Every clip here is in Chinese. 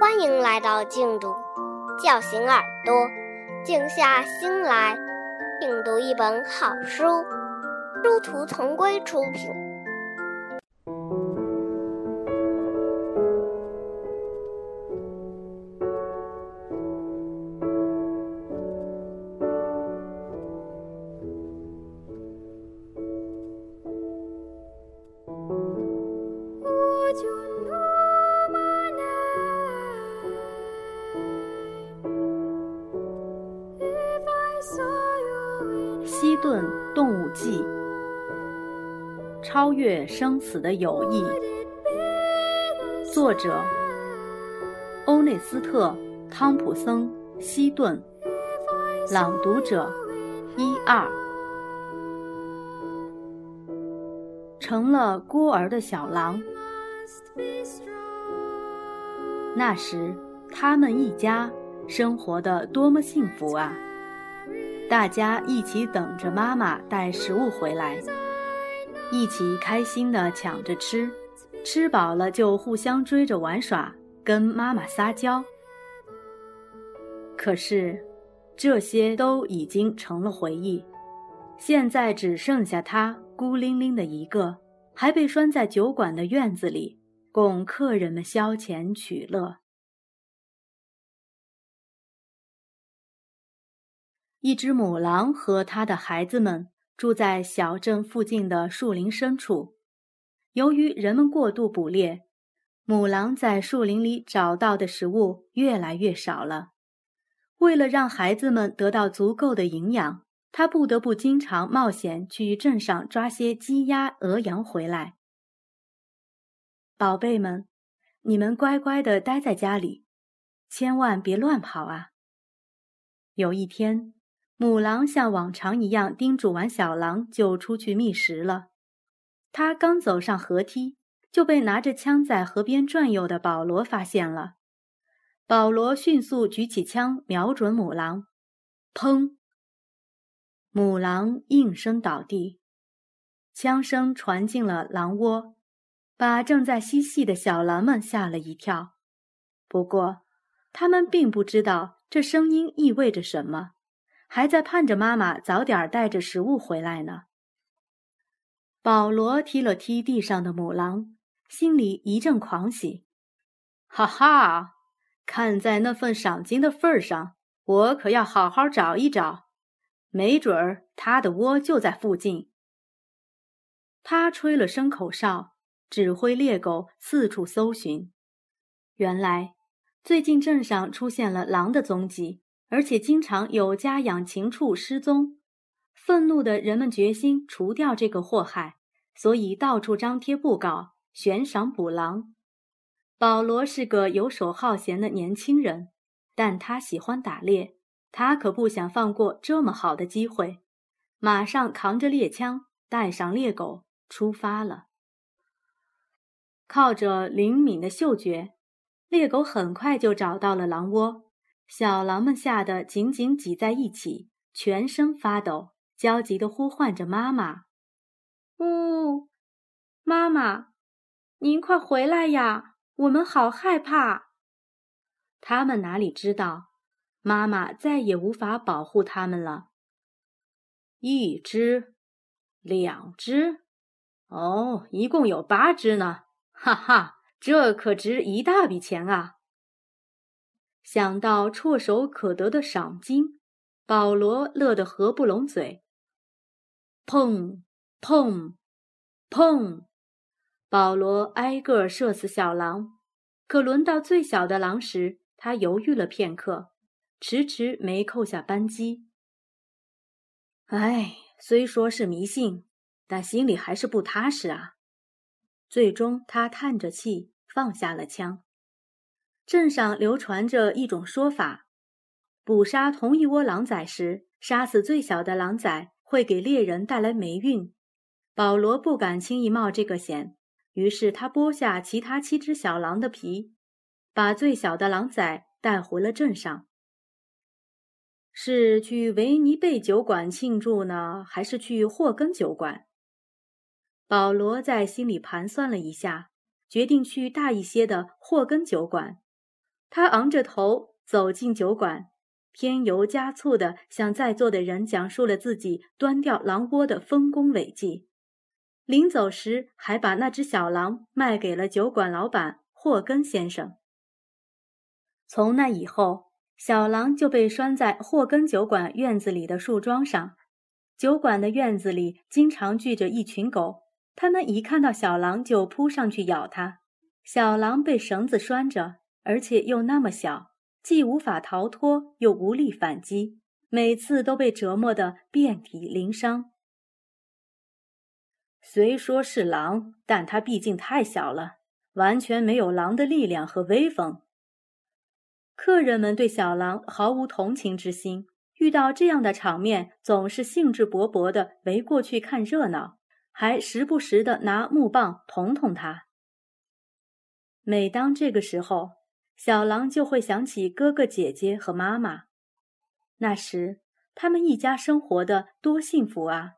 欢迎来到静读，叫醒耳朵，静下心来，品读一本好书。殊途同归出品。顿动物记》，超越生死的友谊，作者欧内斯特·汤普森·西顿，朗读者一二。成了孤儿的小狼。那时，他们一家生活的多么幸福啊！大家一起等着妈妈带食物回来，一起开心地抢着吃，吃饱了就互相追着玩耍，跟妈妈撒娇。可是，这些都已经成了回忆，现在只剩下他孤零零的一个，还被拴在酒馆的院子里，供客人们消遣取乐。一只母狼和它的孩子们住在小镇附近的树林深处。由于人们过度捕猎，母狼在树林里找到的食物越来越少了。为了让孩子们得到足够的营养，它不得不经常冒险去镇上抓些鸡、鸭、鹅、羊回来。宝贝们，你们乖乖地待在家里，千万别乱跑啊！有一天。母狼像往常一样叮嘱完小狼，就出去觅食了。他刚走上河梯，就被拿着枪在河边转悠的保罗发现了。保罗迅速举起枪，瞄准母狼，砰！母狼应声倒地，枪声传进了狼窝，把正在嬉戏的小狼们吓了一跳。不过，他们并不知道这声音意味着什么。还在盼着妈妈早点带着食物回来呢。保罗踢了踢地上的母狼，心里一阵狂喜。哈哈，看在那份赏金的份上，我可要好好找一找，没准儿他的窝就在附近。他吹了声口哨，指挥猎狗四处搜寻。原来，最近镇上出现了狼的踪迹。而且经常有家养禽畜失踪，愤怒的人们决心除掉这个祸害，所以到处张贴布告，悬赏捕狼。保罗是个游手好闲的年轻人，但他喜欢打猎，他可不想放过这么好的机会，马上扛着猎枪，带上猎狗出发了。靠着灵敏的嗅觉，猎狗很快就找到了狼窝。小狼们吓得紧紧挤在一起，全身发抖，焦急地呼唤着妈妈：“呜，妈妈，您快回来呀！我们好害怕。”他们哪里知道，妈妈再也无法保护他们了。一只，两只，哦，一共有八只呢！哈哈，这可值一大笔钱啊！想到唾手可得的赏金，保罗乐得合不拢嘴。砰砰砰！保罗挨个射死小狼，可轮到最小的狼时，他犹豫了片刻，迟迟没扣下扳机。唉，虽说是迷信，但心里还是不踏实啊。最终，他叹着气，放下了枪。镇上流传着一种说法：捕杀同一窝狼崽时，杀死最小的狼崽会给猎人带来霉运。保罗不敢轻易冒这个险，于是他剥下其他七只小狼的皮，把最小的狼崽带回了镇上。是去维尼贝酒馆庆祝呢，还是去霍根酒馆？保罗在心里盘算了一下，决定去大一些的霍根酒馆。他昂着头走进酒馆，添油加醋地向在座的人讲述了自己端掉狼窝的丰功伟绩。临走时，还把那只小狼卖给了酒馆老板霍根先生。从那以后，小狼就被拴在霍根酒馆院子里的树桩上。酒馆的院子里经常聚着一群狗，它们一看到小狼就扑上去咬它。小狼被绳子拴着，而且又那么小，既无法逃脱，又无力反击，每次都被折磨得遍体鳞伤。虽说是狼，但它毕竟太小了，完全没有狼的力量和威风。客人们对小狼毫无同情之心，遇到这样的场面，总是兴致勃勃地围过去看热闹，还时不时地拿木棒捅捅它。每当这个时候，小狼就会想起哥哥姐姐和妈妈。那时，他们一家生活的多幸福啊！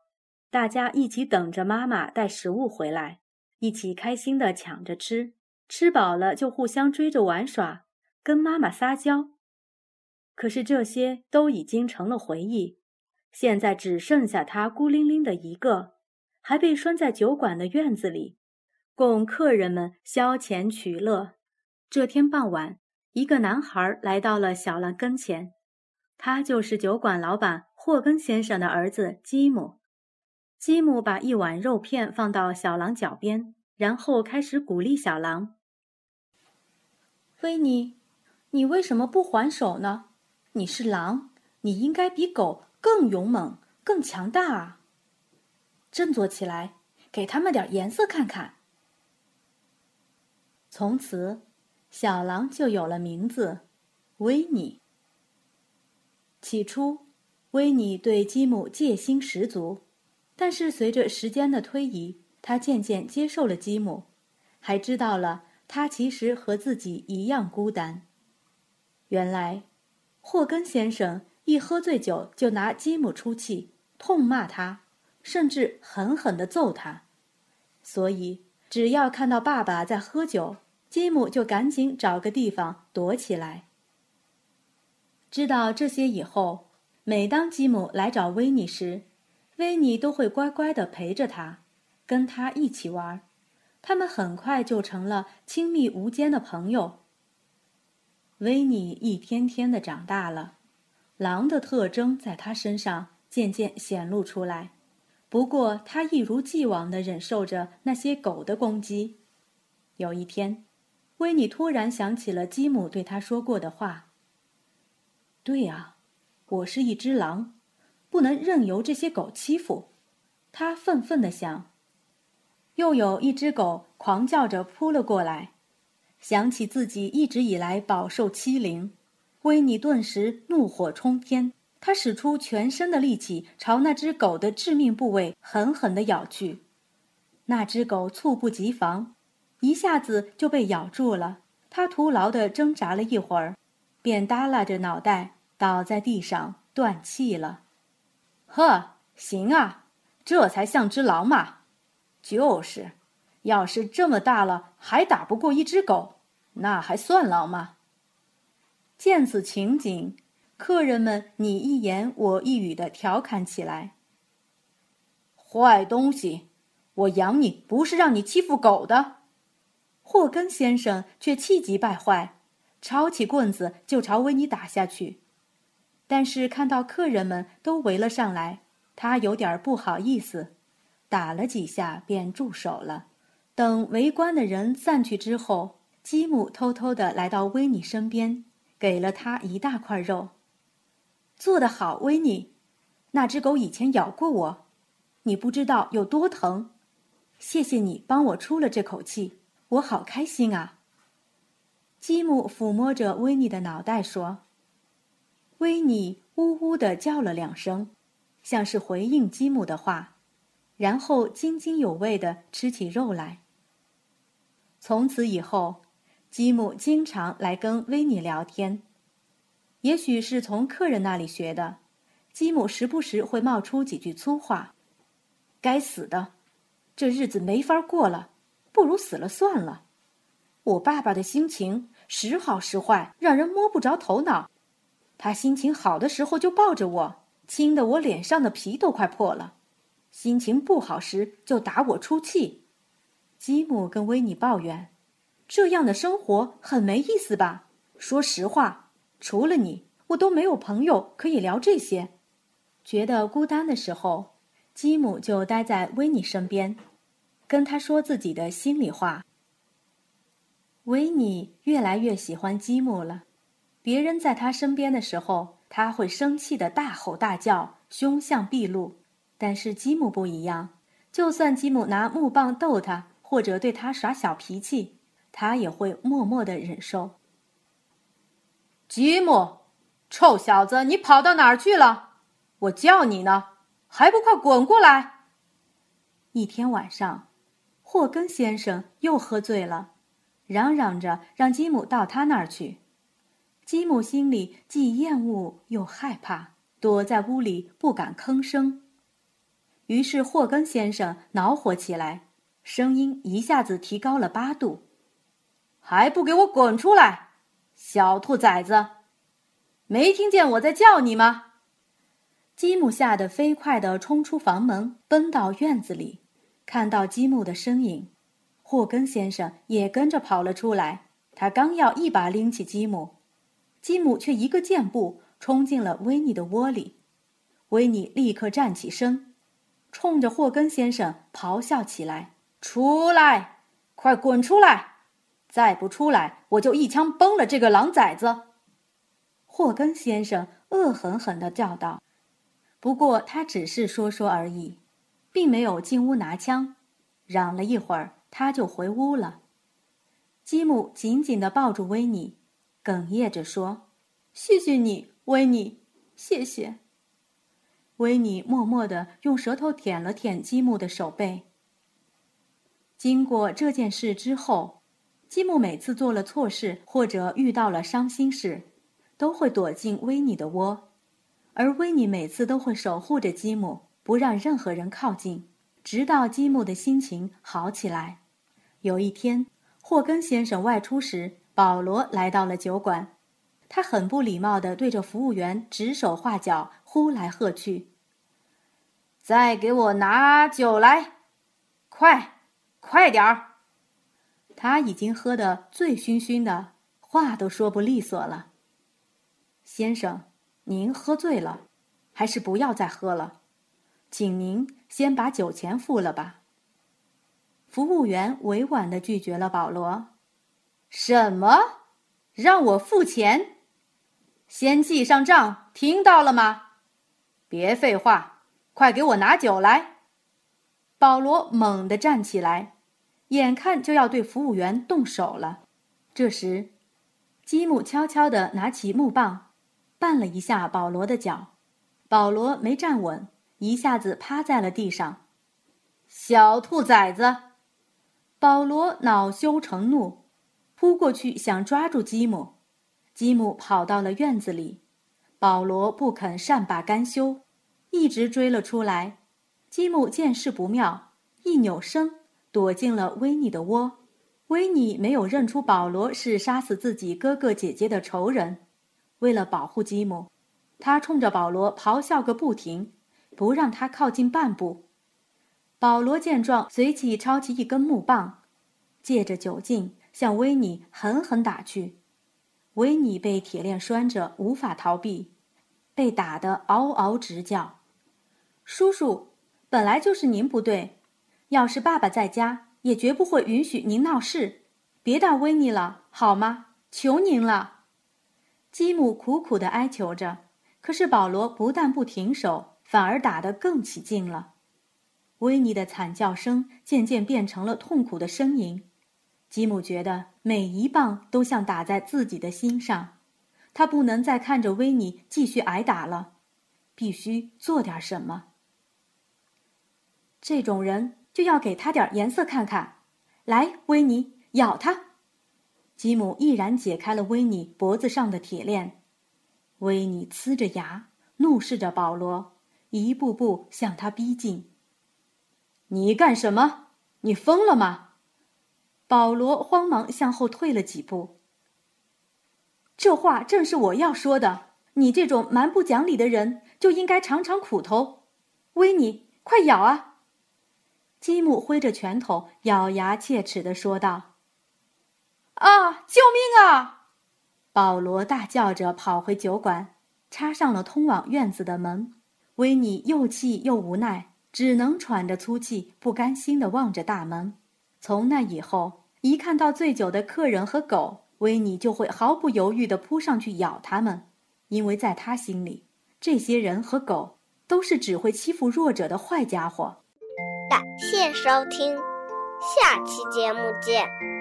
大家一起等着妈妈带食物回来，一起开心地抢着吃，吃饱了就互相追着玩耍。跟妈妈撒娇，可是这些都已经成了回忆。现在只剩下他孤零零的一个，还被拴在酒馆的院子里，供客人们消遣取乐。这天傍晚，一个男孩来到了小狼跟前，他就是酒馆老板霍根先生的儿子吉姆。吉姆把一碗肉片放到小狼脚边，然后开始鼓励小狼：“维尼。”你为什么不还手呢？你是狼，你应该比狗更勇猛、更强大啊！振作起来，给他们点颜色看看。从此，小狼就有了名字——维尼。起初，维尼对吉姆戒心十足，但是随着时间的推移，他渐渐接受了吉姆，还知道了他其实和自己一样孤单。原来，霍根先生一喝醉酒就拿吉姆出气，痛骂他，甚至狠狠地揍他。所以，只要看到爸爸在喝酒，吉姆就赶紧找个地方躲起来。知道这些以后，每当吉姆来找维尼时，维尼都会乖乖地陪着他，跟他一起玩。他们很快就成了亲密无间的朋友。维尼一天天的长大了，狼的特征在他身上渐渐显露出来。不过，他一如既往的忍受着那些狗的攻击。有一天，维尼突然想起了吉姆对他说过的话：“对啊，我是一只狼，不能任由这些狗欺负。”他愤愤地想。又有一只狗狂叫着扑了过来。想起自己一直以来饱受欺凌，维尼顿时怒火冲天。他使出全身的力气朝那只狗的致命部位狠狠地咬去。那只狗猝不及防，一下子就被咬住了。他徒劳地挣扎了一会儿，便耷拉着脑袋倒在地上断气了。呵，行啊，这才像只狼嘛！就是。要是这么大了还打不过一只狗，那还算狼吗？见此情景，客人们你一言我一语的调侃起来：“坏东西，我养你不是让你欺负狗的。”霍根先生却气急败坏，抄起棍子就朝维尼打下去。但是看到客人们都围了上来，他有点不好意思，打了几下便住手了。等围观的人散去之后，吉姆偷偷地来到维尼身边，给了他一大块肉。做得好，维尼！那只狗以前咬过我，你不知道有多疼。谢谢你帮我出了这口气，我好开心啊！吉姆抚摸着维尼的脑袋说：“维尼呜呜地叫了两声，像是回应吉姆的话，然后津津有味地吃起肉来。”从此以后，吉姆经常来跟维尼聊天。也许是从客人那里学的，吉姆时不时会冒出几句粗话：“该死的，这日子没法过了，不如死了算了。我爸爸的心情时好时坏，让人摸不着头脑。他心情好的时候就抱着我，亲得我脸上的皮都快破了；心情不好时就打我出气。吉姆跟维尼抱怨：“这样的生活很没意思吧？说实话，除了你，我都没有朋友可以聊这些。”觉得孤单的时候，吉姆就待在维尼身边，跟他说自己的心里话。维尼越来越喜欢吉姆了。别人在他身边的时候，他会生气的大吼大叫，凶相毕露。但是吉姆不一样，就算吉姆拿木棒逗他，或者对他耍小脾气，他也会默默的忍受。吉姆，臭小子，你跑到哪儿去了？我叫你呢，还不快滚过来！一天晚上，霍根先生又喝醉了，嚷嚷着让吉姆到他那儿去。吉姆心里既厌恶又害怕，躲在屋里不敢吭声。于是霍根先生恼火起来，声音一下子提高了八度：“还不给我滚出来，小兔崽子！没听见我在叫你吗？”吉姆吓得飞快地冲出房门，奔到院子里，看到吉姆的身影，霍根先生也跟着跑了出来。他刚要一把拎起吉姆。吉姆却一个箭步冲进了维尼的窝里，维尼立刻站起身，冲着霍根先生咆哮起来：“出来，快滚出来！再不出来，我就一枪崩了这个狼崽子！”霍根先生恶狠狠地叫道。不过他只是说说而已，并没有进屋拿枪，嚷了一会儿，他就回屋了。吉姆紧紧地抱住维尼。哽咽着说：“谢谢你，维尼，谢谢。”维尼默默地用舌头舔了舔吉姆的手背。经过这件事之后，吉姆每次做了错事或者遇到了伤心事，都会躲进维尼的窝，而维尼每次都会守护着吉姆，不让任何人靠近，直到积木的心情好起来。有一天，霍根先生外出时。保罗来到了酒馆，他很不礼貌地对着服务员指手画脚，呼来喝去。再给我拿酒来，快，快点儿！他已经喝得醉醺醺的，话都说不利索了。先生，您喝醉了，还是不要再喝了，请您先把酒钱付了吧。服务员委婉地拒绝了保罗。什么？让我付钱？先记上账，听到了吗？别废话，快给我拿酒来！保罗猛地站起来，眼看就要对服务员动手了。这时，吉姆悄悄地拿起木棒，绊了一下保罗的脚。保罗没站稳，一下子趴在了地上。小兔崽子！保罗恼羞成怒。扑过去想抓住吉姆，吉姆跑到了院子里，保罗不肯善罢甘休，一直追了出来。吉姆见势不妙，一扭身躲进了维尼的窝。维尼没有认出保罗是杀死自己哥哥姐姐的仇人，为了保护吉姆，他冲着保罗咆哮个不停，不让他靠近半步。保罗见状，随即抄起一根木棒，借着酒劲。向维尼狠狠打去，维尼被铁链拴着，无法逃避，被打得嗷嗷直叫。叔叔，本来就是您不对，要是爸爸在家，也绝不会允许您闹事。别打维尼了，好吗？求您了。吉姆苦苦地哀求着，可是保罗不但不停手，反而打得更起劲了。维尼的惨叫声渐渐变成了痛苦的呻吟。吉姆觉得每一棒都像打在自己的心上，他不能再看着维尼继续挨打了，必须做点什么。这种人就要给他点颜色看看。来，维尼，咬他！吉姆毅然解开了维尼脖子上的铁链。维尼呲着牙，怒视着保罗，一步步向他逼近。你干什么？你疯了吗？保罗慌忙向后退了几步，这话正是我要说的。你这种蛮不讲理的人，就应该尝尝苦头。威尼，快咬啊！吉姆挥着拳头，咬牙切齿的说道：“啊，救命啊！”保罗大叫着跑回酒馆，插上了通往院子的门。维尼又气又无奈，只能喘着粗气，不甘心地望着大门。从那以后，一看到醉酒的客人和狗，维尼就会毫不犹豫地扑上去咬他们。因为在他心里，这些人和狗都是只会欺负弱者的坏家伙。感谢收听，下期节目见。